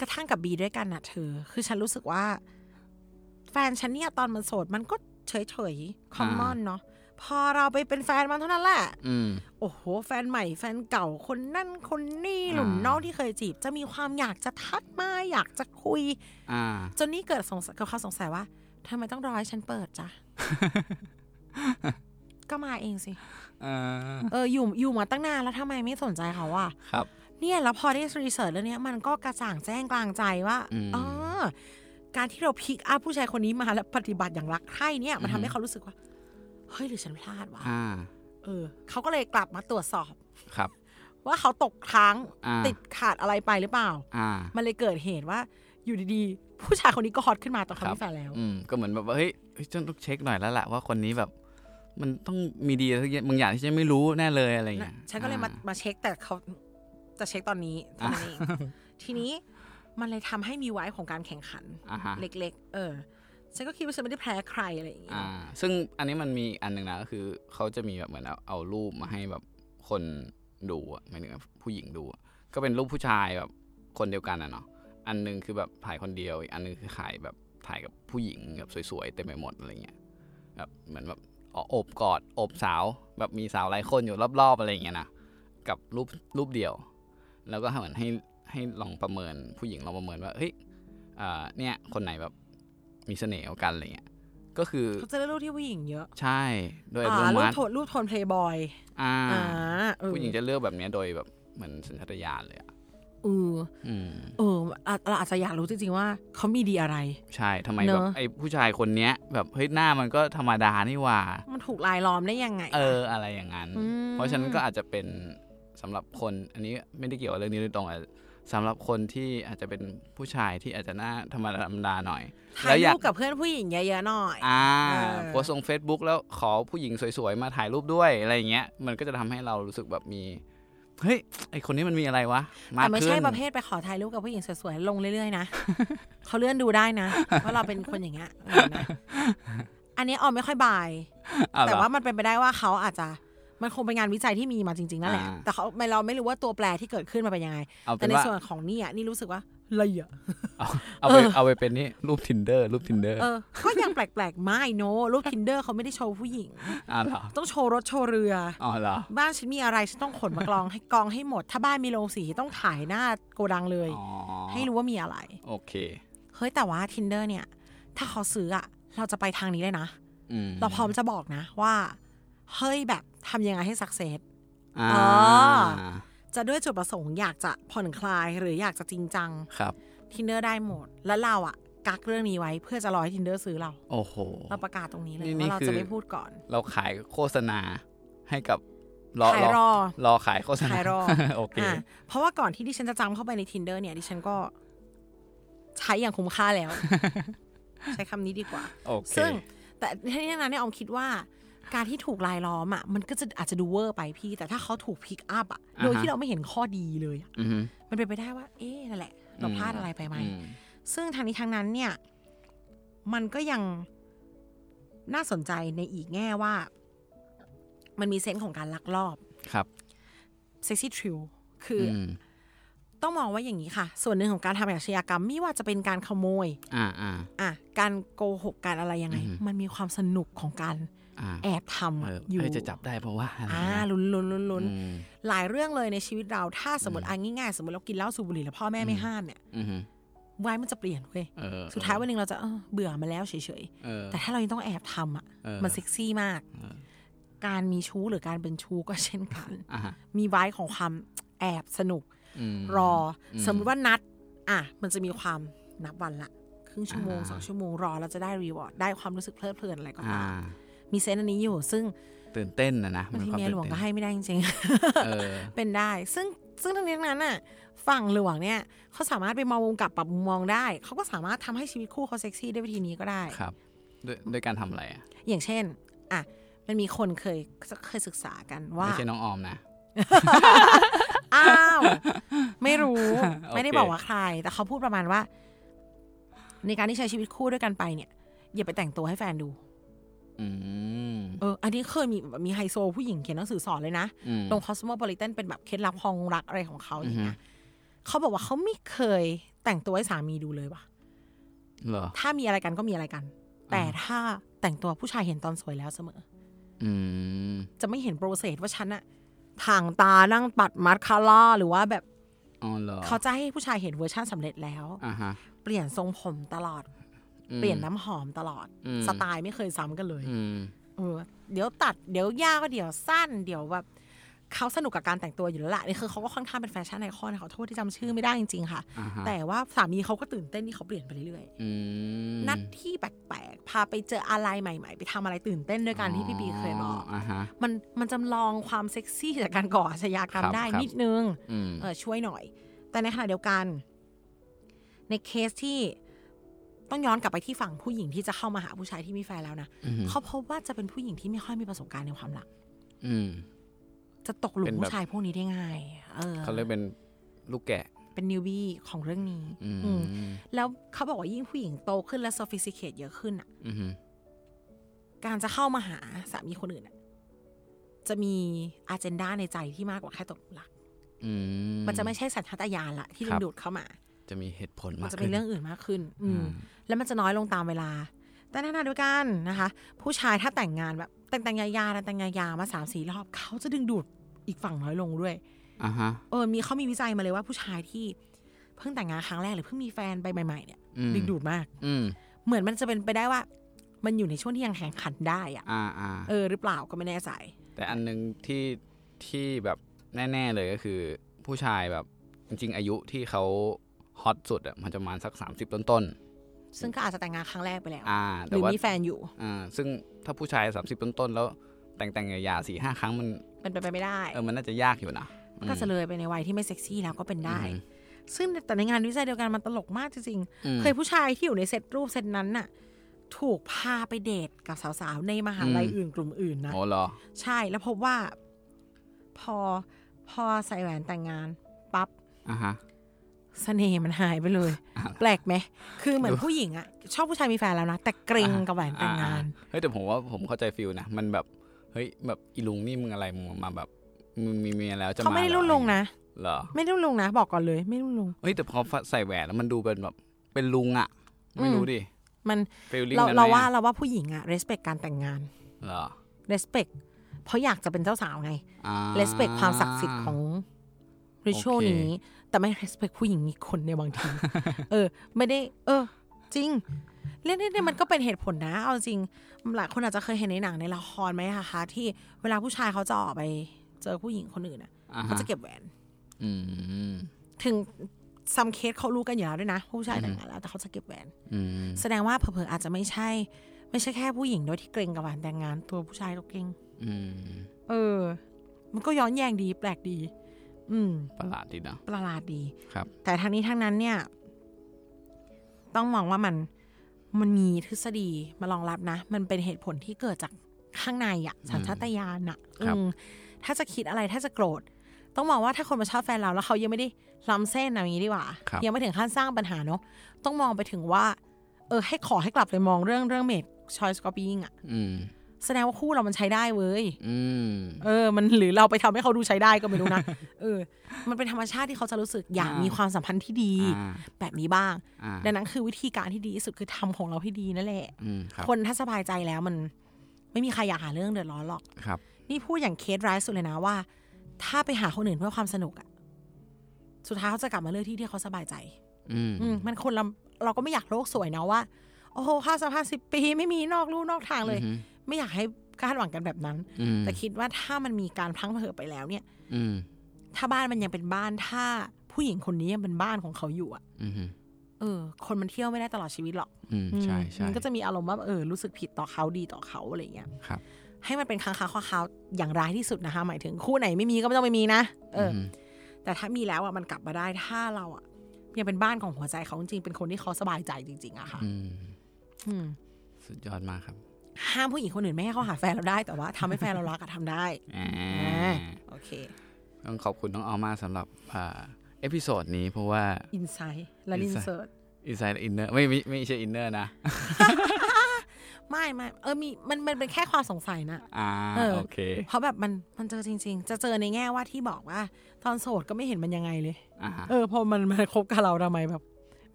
[SPEAKER 3] กระทั่งกับบีด้วยกันนะเธอ คือฉันรู้สึกว่า แฟนฉันเนี่ยตอนมันโสดมันก็เฉยเฉยคอมมอนเนาะ พอเราไปเป็นแฟนมันเท่านั้นแหละ
[SPEAKER 4] อืม
[SPEAKER 3] โอ้โห แฟนใหม่แฟนเก่าคนนั่นคนนี่หลุม
[SPEAKER 4] อ่า
[SPEAKER 3] น้องที่เคยจีบ จะมีความอยากจะทักมาอยากจะคุย
[SPEAKER 4] อ่า
[SPEAKER 3] จนนี่เกิดสงสัยกับเขาสงสัยว่าทำไมต้องรอให้ฉันเปิดจ้ะก็มาเองสิ
[SPEAKER 4] อ่า
[SPEAKER 3] เอออยู่อยู่มาตั้งนานแล้วทำไมไม่สนใจเขาอะ
[SPEAKER 4] ครับ
[SPEAKER 3] เนี่ยแล้วพอได้รีเสิร์ชแล้วเนี่ยมันก็กระจ่างแจ้งกลางใจว่า
[SPEAKER 4] อืม
[SPEAKER 3] อ๋อการที่เราพิกอัพผู้ชายคนนี้มาแล้วปฏิบัติอย่างรักใคร่เนี่ยมัน
[SPEAKER 4] อือฮึ
[SPEAKER 3] ทำให้เขารู้สึกว่า เฮ้ยหรือฉันพลาดวะ
[SPEAKER 4] อ่า
[SPEAKER 3] เออเขาก็เลยกลับมาตรวจสอบ
[SPEAKER 4] ครับ
[SPEAKER 3] ว่าเขาตกค้าง
[SPEAKER 4] อ่า
[SPEAKER 3] ติดขาดอะไรไปหรือเปล่า
[SPEAKER 4] อ่า
[SPEAKER 3] มันเลยเกิดเหตุว่าอยู่ดีๆ ผู้ชายคนนี้ก็ฮอตขึ้นมาตอนเขา
[SPEAKER 4] ครับ
[SPEAKER 3] มีแฟนแล้ว
[SPEAKER 4] อืม ก็เหมือนแบบว่าเฮ้ยเฮ้ยฉันต้องเช็คหน่อยแล้วแหละว่าคนนี้แบบ มันต้องมีดีอะไรบางอย่างที่ฉันไม่รู้แน่เลยอะไรอย่าง
[SPEAKER 3] นะ
[SPEAKER 4] เงี้ย
[SPEAKER 3] ฉันก็เลยมา
[SPEAKER 4] อ่
[SPEAKER 3] มาเช็คแต่เขาจะเช็คตอนนี้เท่านั้นเองทีนี้มันเลยทำให้มีไว้ของการแข่งขัน
[SPEAKER 4] อ่าฮะ
[SPEAKER 3] เล็กๆ เออ ฉันก็คิดว่าฉันไม่ได้แพ้ใครอะไรอย่างเงี้ย
[SPEAKER 4] อ่า ซึ่งอันนี้มันมีอันหนึ่งนะก็คือเขาจะมีแบบเหมือนเอาเอารูปมาให้แบบคนดูอะหมายถึงว่าผู้หญิงดูอะก็เป็นรูปผู้ชายแบบคนเดียวกันอะเนาะอันหนึงคือแบบถ่ายคนเดียวอีกอันหนึงคือถ่ายแบบถ่ายกับผู้หญิงแบบสวยๆเต็มไปหมดอะไรเงี้ยแบบเหมือนแบบอ๋อโอบกอดโอบสาว แบบมีสาวหลายคนอยู่รอบๆอะไรเงี้ยนะกับรูปรูปเดียว แล้วก็เหมือนให้ให้ลองประเมินผู้หญิงลองประเมินว่าเฮ้ยอ่าเนี่ยคนไหนแบบ มีเสน่ห์กว่ากันอะไรเงี้ยก็คือ
[SPEAKER 3] เขาจะได้รูปที่ผู้หญิงเยอะ
[SPEAKER 4] ใช่โดยอัต
[SPEAKER 3] อ่า
[SPEAKER 4] โน
[SPEAKER 3] รู
[SPEAKER 4] มั
[SPEAKER 3] ป
[SPEAKER 4] ติ
[SPEAKER 3] โทนรูปโทนเพลย์บอย
[SPEAKER 4] อ่า
[SPEAKER 3] อ่าเออ
[SPEAKER 4] ผู้หญิงจะเลือกแบบเนี้ยโดยแบบเหมือนสัญชาตญาณเลยอะ
[SPEAKER 3] เออ
[SPEAKER 4] อืม
[SPEAKER 3] เอออะเราอาจจะอยากรู้จริงๆว่าเขามีดีอะไร
[SPEAKER 4] ใช่ทำไม
[SPEAKER 3] เน
[SPEAKER 4] แบ
[SPEAKER 3] อะ
[SPEAKER 4] บไอ้ผู้ชายคนเนี้ย แบบเฮ้ยหน้ามันก็ธรรมดานี่หว่า
[SPEAKER 3] มันถูกลายล้อมได้ยังไง
[SPEAKER 4] เอออะไรอย่างนั้น
[SPEAKER 3] อืม
[SPEAKER 4] เพราะฉะนั้นก็อาจจะเป็นสำหรับคน อันนี้ไม่ได้เกี่ยวกับเรื่องนี้โดยตรงอะสำหรับคนที่อาจจะเป็นผู้ชายที่อาจจะหน้าธรรมดาธรรมดาหน่อย
[SPEAKER 3] ถ่า
[SPEAKER 4] แล้
[SPEAKER 3] ยว
[SPEAKER 4] อยาก
[SPEAKER 3] รูปกับเพื่อนผู้หญิงเยอะๆหน่อย
[SPEAKER 4] อ่า
[SPEAKER 3] เออ
[SPEAKER 4] โพสต์ลง Facebook แล้วขอผู้หญิงสวยๆ มาถ่ายรูปด้วยอะไรอย่างเงี้ย มันก็จะทำให้เรารู้สึกแบบมี เฮ้ย ไอคนนี้มันมีอะไรวะ มาก
[SPEAKER 3] แต่ไม่
[SPEAKER 4] ขึ้น
[SPEAKER 3] ใช่ประเภทไปขอถ่ายรูปกับผู้หญิงสวยๆ ลงเรื่อยๆ นะ เขาเลื่อนดูได้นะว่าเราเป็นคนอย่างเงี้ยเออนะอันนี้ออมไม่ค่อยบาย
[SPEAKER 4] อ้เหรอ
[SPEAKER 3] แต่ว่ามันเป็นไปได้ว่าเขาอาจจะมันคงเป็นงานวิจัยที่มีมาจริงๆนั่นแหละ
[SPEAKER 4] อ่า
[SPEAKER 3] แต่เขาไม่เราไม่รู้ว่าตัวแปรที่เกิดขึ้นมาเป็นยังไง
[SPEAKER 4] เอาเป็
[SPEAKER 3] แต่
[SPEAKER 4] น
[SPEAKER 3] ใน
[SPEAKER 4] ว่า
[SPEAKER 3] ส่วนของนี่อะนี่รู้สึกว่า อะไรอะ
[SPEAKER 4] เอาเอาไปเอาไปเป็นนี่รูป tinder รูป tinder
[SPEAKER 3] เออก็ยังแปลกๆไม่โนรูป tinder เขาไม่ได้โชว์ผู้หญิง
[SPEAKER 4] อ่าเหรอ
[SPEAKER 3] ต้องโชว์รถโชว์เรือ
[SPEAKER 4] อ๋อเหรอ
[SPEAKER 3] บ้านฉันมีอะไรฉันต้องขนมากรองให้กองให้หมด ถ้าบ้านมีโรงสีต้องถ่ายหน้าโกดังเลย
[SPEAKER 4] อ๋อ
[SPEAKER 3] ให้รู้ว่ามีอะไร
[SPEAKER 4] โอเค
[SPEAKER 3] เฮ้ยแต่ว่า tinder เนี่ย ถ้าเขาซื้ออะเราจะไปทางนี้เลยนะ
[SPEAKER 4] อืม
[SPEAKER 3] เราพร้อมจะบอกนะว่า เฮ้ยแบบทำยังไงให้สักเซส
[SPEAKER 4] อ่า
[SPEAKER 3] อ๋อ จะด้วยจุดประสงค์อยากจะผ่อนคลายหรืออยากจะจริงจัง
[SPEAKER 4] ครับ
[SPEAKER 3] tinder ได้หมด แล้วเราอะกักเรื่องนี้ไว้เพื่อจะรอให้ tinder ซื้อเรา
[SPEAKER 4] โอ้โห
[SPEAKER 3] เราประกาศตรงนี้เลย
[SPEAKER 4] นี่นี่
[SPEAKER 3] ว่าเรา
[SPEAKER 4] คือ
[SPEAKER 3] จะไม่พูดก่อน
[SPEAKER 4] เราขายโฆษณาให้กับรอ
[SPEAKER 3] ขายรอ
[SPEAKER 4] รอขายโฆษณา
[SPEAKER 3] ขายรอ
[SPEAKER 4] โอเค
[SPEAKER 3] อะเพราะว่าก่อนที่ดิฉันจะจำเข้าไปใน tinder เนี่ยดิฉันก็ ใช้อย่างคุ้มค่าแล้ว ใช้คำนี้ดีกว่า
[SPEAKER 4] โอเค
[SPEAKER 3] ซึ่ง แต่ทั้งนี้ทั้งนั้นเนี่ยออมคิดว่า การที่ถูกรายล้อมอะมันก็จะอาจจะดูเวอร์ไปพี่ แต่ถ้าเขาถูก pick up อะโดยที่เราไม่เห็นข้อดีเลยอะ
[SPEAKER 4] อือฮึ
[SPEAKER 3] มันเป็นไปได้ว่า เอ๊ะนั่นแหละ เราพลาดอะไรไปไหม
[SPEAKER 4] อืม
[SPEAKER 3] ซึ่งทั้งนี้ทั้งนั้นเนี่ย มันก็ยังน่าสนใจในอีกแง่ว่า มันมี sense ของการลักลอบ
[SPEAKER 4] ครับ
[SPEAKER 3] sexy thrillคืออ
[SPEAKER 4] ม
[SPEAKER 3] ต้องมองว่าอย่างนี้ค่ะ ส่วนหนึ่งของการทำอาชญากรรมไม่ว่าจะเป็นการขโมย
[SPEAKER 4] อ่าอ่า
[SPEAKER 3] อะการโกหกการอะไรยังไง
[SPEAKER 4] อือฮึ
[SPEAKER 3] มันมีความสนุกของการ
[SPEAKER 4] อ่า
[SPEAKER 3] แอบทำ
[SPEAKER 4] เอ
[SPEAKER 3] อะ
[SPEAKER 4] อ
[SPEAKER 3] อยู่
[SPEAKER 4] เอ้ยจะจับได้เพราะว่าอะไร
[SPEAKER 3] อ่า
[SPEAKER 4] นะ
[SPEAKER 3] ลุ้นลุ้นลุ้นลุ้น
[SPEAKER 4] อืม
[SPEAKER 3] หลายเรื่องเลยในชีวิตเราถ้าสมมติอะง่ายๆ สมมติเรากินเหล้าสูบบุหรี่แล้วพ่อแม่ไม่ห้ามเนี่ย
[SPEAKER 4] อือฮึ
[SPEAKER 3] วัยมันจะเปลี่ยนเว้ย
[SPEAKER 4] เออ
[SPEAKER 3] สุดท้ายวันหนึ่งเราจะเออเบื่อมาแล้วเฉย
[SPEAKER 4] เออ
[SPEAKER 3] ๆ แต่ถ้าเรายังต้องแอบทำอะ
[SPEAKER 4] เออ
[SPEAKER 3] มันเซ็กซี่มาก
[SPEAKER 4] เออ
[SPEAKER 3] การมีชู้หรือการเป็นชู้ก็เช่นกัน
[SPEAKER 4] อ่าฮะ
[SPEAKER 3] มีไว้ของความแอบสนุก
[SPEAKER 4] อืม
[SPEAKER 3] รออ
[SPEAKER 4] ม
[SPEAKER 3] สมมติว่านัด อะ มันจะมีความนับวันละ ครึ่งชั่วโมง
[SPEAKER 4] อ่า
[SPEAKER 3] สองชั่วโมงรอเราจะได้ reward ได้ความรู้สึกเพลิดเพลินอะไรก็
[SPEAKER 4] อ่า
[SPEAKER 3] ตามมี sense อันนี้อยู่ ซึ่ง
[SPEAKER 4] ตื่นเต้นนะนะ
[SPEAKER 3] บางที
[SPEAKER 4] คว
[SPEAKER 3] เมียหลวง
[SPEAKER 4] ตื่น
[SPEAKER 3] ก็
[SPEAKER 4] ต้น
[SPEAKER 3] ให้ไม่ได้จริง
[SPEAKER 4] เออ
[SPEAKER 3] ๆเป็นได้ ซึ่งซึ่งทั้งนี้ทั้งนั้นน่ะฝั่งหลวงเนี่ยเขาสามารถไปมองมุมกลับปรับมุมมองได้ เขาก็สามารถทำให้ชีวิตคู่เขาเซ็กซี่ด้วยวิธีนี้ก็ได้
[SPEAKER 4] ครับด้วยด้วยการทำอะไรอะ
[SPEAKER 3] อย่างเช่นอะมันมีคนเคยเคยศึกษากันว่า
[SPEAKER 4] ไม่ใช่น้องออมนะ
[SPEAKER 3] อ้าว ไม่รู้
[SPEAKER 4] โอเค
[SPEAKER 3] ไม่ได้บอกว่าใคร แต่เขาพูดประมาณว่า ในการที่ใช้ชีวิตคู่ด้วยกันไปเนี่ย อย่าไปแต่งตัวให้แฟนดู
[SPEAKER 4] อืม
[SPEAKER 3] เออ อันนี้เคยมีแบบมีไฮโซผู้หญิงเขียนหนังสือสอนเลยนะ
[SPEAKER 4] อืม
[SPEAKER 3] ลง Cosmopolitan เป็นแบบเคล็ดลับของรักอะไรของเขาอย่างเงี้ย
[SPEAKER 4] อือฮึ
[SPEAKER 3] เขาบอกว่าเขาไม่เคยแต่งตัวให้สามีดูเลยว่ะ
[SPEAKER 4] เหรอ
[SPEAKER 3] ถ้ามีอะไรกันก็มีอะไรกัน แต่ถ้าแต่งตัวผู้ชายเห็นตอนสวยแล้วเสมอ
[SPEAKER 4] อืม
[SPEAKER 3] จะไม่เห็น process ว่าฉันอะ ทาตานั่งปัดมัสคาร่าหรือว่าแบบ
[SPEAKER 4] อ๋อเหรอ
[SPEAKER 3] เขาจะให้ผู้ชายเห็นเวอร์ชันสำเร็จแล้ว
[SPEAKER 4] อ่าฮะ
[SPEAKER 3] เปลี่ยนทรงผมตลอด
[SPEAKER 4] อืม
[SPEAKER 3] เปลี่ยนน้ำหอมตลอด
[SPEAKER 4] อืม
[SPEAKER 3] สไตล์ไม่เคยซ้ำกันเลย
[SPEAKER 4] อืม
[SPEAKER 3] เออเดี๋ยวตัดเดี๋ยวยาวก็เดี๋ยวสั้น เดี๋ยวแบบ เขาสนุกกับการแต่งตัวอยู่แล้วแหละนี่คือเขาก็ค่อนข้างเป็น fashion icon ขอโทษที่จำชื่อไม่ได้จริงๆค่ะ
[SPEAKER 4] อ่าฮะ
[SPEAKER 3] แต่ว่าสามีเขาก็ตื่นเต้นที่เขาเปลี่ยนไปเรื่อย
[SPEAKER 4] อืม
[SPEAKER 3] ๆนัดที่แปลกๆพาไปเจออะไรใหม่ๆ ไปทำอะไรตื่นเต้นด้วยกันที่พี่ปีเคยบอก
[SPEAKER 4] อ่าฮะ
[SPEAKER 3] มันมันจำลองความเซ็กซี่จากการก่ออาชญากรรม
[SPEAKER 4] ครับ
[SPEAKER 3] ได้
[SPEAKER 4] ครับ
[SPEAKER 3] นิดนึง
[SPEAKER 4] อืม
[SPEAKER 3] เออช่วยหน่อย แต่ในขณะเดียวกัน ในเคสที่ต้องย้อนกลับไปที่ฝั่งผู้หญิงที่จะเข้ามาหาผู้ชายที่มีแฟนแล้วนะ
[SPEAKER 4] อืม
[SPEAKER 3] เขาพบว่าจะเป็นผู้หญิงที่ไม่ค่อยมีประสบการณ์ในความรัก
[SPEAKER 4] อืม
[SPEAKER 3] จะตกหลุ
[SPEAKER 4] เป็
[SPEAKER 3] ม
[SPEAKER 4] นแบบ
[SPEAKER 3] ผู้ชายพวกนี้ได้ง่ายเออ
[SPEAKER 4] เขาเรียกเป็นลูกแกะ
[SPEAKER 3] เป็นนิวบี้ของเรื่องนี้
[SPEAKER 4] อืม
[SPEAKER 3] อืมแล้วเขาบอกว่ายิ่งผู้หญิงโตขึ้นและ sophisticate เยอะขึ้นอะ
[SPEAKER 4] อืม
[SPEAKER 3] การจะเข้ามาหาสามีคนอื่นอะจะมีอาเจนดาในใจที่มากกว่าแค่ตกหลุมรัก
[SPEAKER 4] อืม
[SPEAKER 3] มันจะไม่ใช่สัญชาตญาณละที่ดึ
[SPEAKER 4] ครั
[SPEAKER 3] ง
[SPEAKER 4] บ
[SPEAKER 3] ดูดเข้ามา
[SPEAKER 4] จะมีเหตุผล
[SPEAKER 3] มั
[SPEAKER 4] มานก
[SPEAKER 3] จะ
[SPEAKER 4] ขึ้
[SPEAKER 3] มี
[SPEAKER 4] น
[SPEAKER 3] เรื่องอื่นมากขึ้น อืม
[SPEAKER 4] อืม
[SPEAKER 3] แล้วมันจะน้อยลงตามเวลา แต่ในขณะเดียวกันนะคะ ผู้ชายถ้าแต่งงานแบบแต่งแต่งยาๆแต่งยาๆมาสามสี่รอบเขาจะดึงดูดอีกฝั่งน้อยลงด้วย
[SPEAKER 4] อ่าฮะ
[SPEAKER 3] เออมีเขามีวิจัยมาเลยว่าผู้ชายที่เพิ่งแต่งงานครั้งแรกหรือเพิ่งมีแฟนไปใหม่ๆเนี่ย
[SPEAKER 4] อืม
[SPEAKER 3] ดึงดูดมาก
[SPEAKER 4] อืม
[SPEAKER 3] เหมือนมันจะเป็นไปได้ว่า มันอยู่ในช่วงที่ยังแข่งขันได้อะ
[SPEAKER 4] อ่าอ่า
[SPEAKER 3] เออหรือเปล่าก็ไม่แน่ใจ
[SPEAKER 4] แต่อันหนึงที่ที่แบบแน่ ๆ เลยก็คือ ผู้ชายแบบจริง ๆ อายุที่เขาฮอตสุดอะมันจะประมาณสัก30ต้น
[SPEAKER 3] ซึ่งก็อาจจะแต่งงานครั้งแรกไปแล้ว
[SPEAKER 4] ๆอ่า
[SPEAKER 3] ห
[SPEAKER 4] แต่
[SPEAKER 3] รือ
[SPEAKER 4] ว่า
[SPEAKER 3] มีแฟนอยู่
[SPEAKER 4] อ่าซึ่งถ้าผู้ชาย30ต้นๆแล้วแต่งแต่งๆหยาๆสี่ห้าครั้งมัน
[SPEAKER 3] เป็นไปไม่ได้
[SPEAKER 4] เออมันน่าจะยากอยู่นะ
[SPEAKER 3] ก็จะเลยไปในวัยที่ไม่เซ็กซี่แล้วก็เป็นได้
[SPEAKER 4] อืม
[SPEAKER 3] ซึ่งแต่ในงานวิจัยเดียวกันมันตลกมากจริง
[SPEAKER 4] อืม
[SPEAKER 3] ๆเคยผู้ชายที่อยู่ในเซตรูปเซตนั้นน่ะ ถูกพาไปเดทกับสาวๆในมหาลัย
[SPEAKER 4] อืม
[SPEAKER 3] อื่นกลุ่มอื่นนะ
[SPEAKER 4] โอ้เหรอ
[SPEAKER 3] ใช่แล้วพบว่า พอพอใส่แหวนแต่งงานปั๊บ
[SPEAKER 4] อ่าฮะ
[SPEAKER 3] เสน่ห์มันหายไปเลย
[SPEAKER 4] อ่า
[SPEAKER 3] แปลกไหม คือเหมือน
[SPEAKER 4] ดู
[SPEAKER 3] ผู้หญิงอะชอบผู้ชายมีแฟนแล้วนะ แต่เกรงกับแหวนแต่งงาน
[SPEAKER 4] อ่อ่เฮ้ยแต่ผมว่าผมเข้าใจฟิลนะ มันแบบเฮ้ยแบบอีลุงนี่มึงอะไรมึงมาแบบมึงมีเมียแล้วจะ
[SPEAKER 3] เขาไม่ได้
[SPEAKER 4] หอ
[SPEAKER 3] รุ่นลุงนะ
[SPEAKER 4] เหรอ
[SPEAKER 3] ไม่รุ่นลุงนะ บอกก่อนเลยไม่รุ่นลุง
[SPEAKER 4] เฮ้ยแต่พอใส่แหวนแล้วมันดูเป็นแบบเป็นลุงอะไม่รู้ดิ
[SPEAKER 3] มัน
[SPEAKER 4] ฟีลลิ่ง
[SPEAKER 3] เรา
[SPEAKER 4] นั้น
[SPEAKER 3] เรา
[SPEAKER 4] ไหม
[SPEAKER 3] ว่า
[SPEAKER 4] อะ
[SPEAKER 3] เราว่าผู้หญิงอะ respect การแต่งงาน
[SPEAKER 4] เหรอ
[SPEAKER 3] respect เพราะอยากจะเป็นเจ้าสาวไง
[SPEAKER 4] อ่า
[SPEAKER 3] respect ความศักดิ์สิทธิ์ของ ริชวล
[SPEAKER 4] โอเค
[SPEAKER 3] นี้ แต่ไม่ respect ผู้หญิงอีกคนในบางทีเออ ไม่ได้ เออ จริงเรื่องนี้เนี่ยมันก็เป็นเหตุผลนะ เอาจริงหลายคนอาจจะเคยเห็นในหนังในละครไหมคะที่เวลาผู้ชายเขาจะออกไป เจอผู้หญิงคนอื่นอะ
[SPEAKER 4] อ่า
[SPEAKER 3] เขา
[SPEAKER 4] ฮะ
[SPEAKER 3] จะเก็บแหวน
[SPEAKER 4] อืม
[SPEAKER 3] ถึงซัมเคสเขารู้กันอยู่แล้วด้วยนะว่าผู้ชายแต่งงานแล้วแต่เขาจะเก็บแหวน
[SPEAKER 4] อืม
[SPEAKER 3] แสดงว่าเผลอๆอาจจะไม่ใช่ ไม่ใช่แค่ผู้หญิงด้วยที่เกรงกับแหวนแต่งงานตัวผู้ชายก็เกรง
[SPEAKER 4] อืม
[SPEAKER 3] เออ มันก็ย้อนแย้งดีแปลกดี อืม
[SPEAKER 4] ประหลาดดีนะ
[SPEAKER 3] ประหลาดดี
[SPEAKER 4] ครับ
[SPEAKER 3] แต่ทั้งนี้ทั้งนั้นเนี่ย ต้องมองว่ามันมันมีทฤษฎีมารองรับนะ มันเป็นเหตุผลที่เกิดจากข้างในอะสัญชาตญาณอะ
[SPEAKER 4] ครับ
[SPEAKER 3] อืมถ้าจะคิดอะไรถ้าจะโกรธ ต้องมองว่าถ้าคนมาชอบแฟนเราแล้วเขายังไม่ได้ล้ำเส้นอะไรอย่างนี้ดีกว่า
[SPEAKER 4] ครับ
[SPEAKER 3] ยังไม่ถึงขั้นสร้างปัญหาเนาะต้องมองไปถึงว่า เออ ให้ขอให้กลับไปมองเรื่องเรื่องเมดชอยสกอร์ปิงอะ
[SPEAKER 4] อืม
[SPEAKER 3] แสดงว่าคู่เรามันใช้ได้เว้ย
[SPEAKER 4] อืม
[SPEAKER 3] เออ มันหรือเราไปทำให้เขาดูใช้ได้ก็ไม่รู้นะ เออ มันเป็นธรรมชาติที่เขาจะรู้สึกอยาก
[SPEAKER 4] อ่ามี
[SPEAKER 3] มีความสัมพันธ์ที่ดี
[SPEAKER 4] อ่า
[SPEAKER 3] แบบนี้บ้าง
[SPEAKER 4] อ่า
[SPEAKER 3] ดังนั้นคือวิธีการที่ดีที่สุดคือทำของเราให้ดีนั่นแหละ
[SPEAKER 4] อืมครับ
[SPEAKER 3] คนถ้าสบายใจแล้วมัน ไม่มีใครอยากหาเรื่องเดือดร้อนหรอก
[SPEAKER 4] ครับ
[SPEAKER 3] นี่พูดอย่างเคสร้ายสุดเลยนะว่า ถ้าไปหาคนอื่นเพื่อความสนุกอะสุดท้ายเขาจะกลับมาเลือกที่ที่เขาสบายใจ
[SPEAKER 4] อืม
[SPEAKER 3] อืมมันคนเราเราก็ไม่อยากโลกสวยนะว่า โอ้โหข้าวสภาพสิบปีไม่มีนอกลู่นอกทางเลย
[SPEAKER 4] อืม
[SPEAKER 3] ไม่อยากให้คาดหวังกันแบบนั้น
[SPEAKER 4] อืม
[SPEAKER 3] แต่คิดว่าถ้ามันมีการพลั้งเผลอไปแล้วเนี่ย
[SPEAKER 4] อืม
[SPEAKER 3] ถ้าบ้านมันยังเป็นบ้านถ้าผู้หญิงคนนี้ยังเป็นบ้านของเขาอยู่อะ
[SPEAKER 4] อืม
[SPEAKER 3] เออ คนมันเที่ยวไม่ได้ตลอดชีวิตหรอก
[SPEAKER 4] อืมใช่
[SPEAKER 3] อืม
[SPEAKER 4] ใช่
[SPEAKER 3] มันก็จะมีอารมณ์ว่าเออรู้สึกผิดต่อเขาดีต่อเขาอะไรเงี้ย
[SPEAKER 4] ครับ
[SPEAKER 3] ให้มันเป็นค้างคาวข้อคาวอย่างร้ายที่สุดนะคะ หมายถึงคู่ไหนไม่มีก็ไม่ต้องไม่มีนะเอออ
[SPEAKER 4] ม
[SPEAKER 3] แต่ถ้ามีแล้วอะมันกลับมาได้ถ้าเราอะยังเป็นบ้านของหัวใจเขาจริงๆเป็นคนที่เขาสบายใจจริง ๆอะค่ะ
[SPEAKER 4] อืม
[SPEAKER 3] อืม
[SPEAKER 4] สุดยอดมากครับ
[SPEAKER 3] ห้ามผู้หญิงคนอื่นไม่ให้เขาหาแฟนเราได้ แต่ว่าทำให้แฟนเรารักอะทำได้
[SPEAKER 4] อ่า
[SPEAKER 3] อ่าโอเค
[SPEAKER 4] ต้องขอบคุณน้องออมมากสำหรับอ่า episode นี้เพราะว่า
[SPEAKER 3] insight และ
[SPEAKER 4] Insight
[SPEAKER 3] research
[SPEAKER 4] insight inner ไม่ไม่ไม่ใช่ inner นะ
[SPEAKER 3] ไม่ไม่เออมีมันมันเป็นแค่ความสงสัยนะ
[SPEAKER 4] อ่า
[SPEAKER 3] เออ
[SPEAKER 4] โอเค
[SPEAKER 3] เพราะแบบมันมันเจอจริง ๆ จะเจอในแง่ว่าที่บอกว่า ตอนโสดก็ไม่เห็นมันยังไงเลย
[SPEAKER 4] อ่าฮะ
[SPEAKER 3] เออพอมันมาคบกับเราทำไมแบบ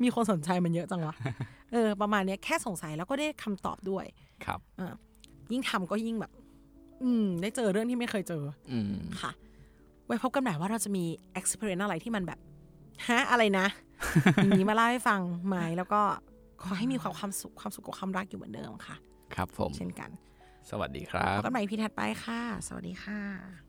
[SPEAKER 3] มีคนสนใจมันเยอะจังวะเออ ประมาณเนี้ยแค่สงสัยแล้วก็ได้คำตอบด้วย
[SPEAKER 4] ครับ
[SPEAKER 3] เออยิ่งทำก็ยิ่งแบบ อืม ได้เจอเรื่องที่ไม่เคยเจอ
[SPEAKER 4] อืม
[SPEAKER 3] ค่ะ ไว้พบกันใหม่ว่าเราจะมี experience อะไรที่มันแบบฮะอะไรนะอย่างนี้มาเล่าให้ฟังไหมแล้วก็ขอให้มีความความสุขความสุขกับความรักอยู่เหมือนเดิมค่ะ
[SPEAKER 4] ครับผม
[SPEAKER 3] เช่นกัน
[SPEAKER 4] สวัสดีครั
[SPEAKER 3] พ
[SPEAKER 4] บ
[SPEAKER 3] บกันใหม่พีถัดไปค่ะ สวัสดีค่ะ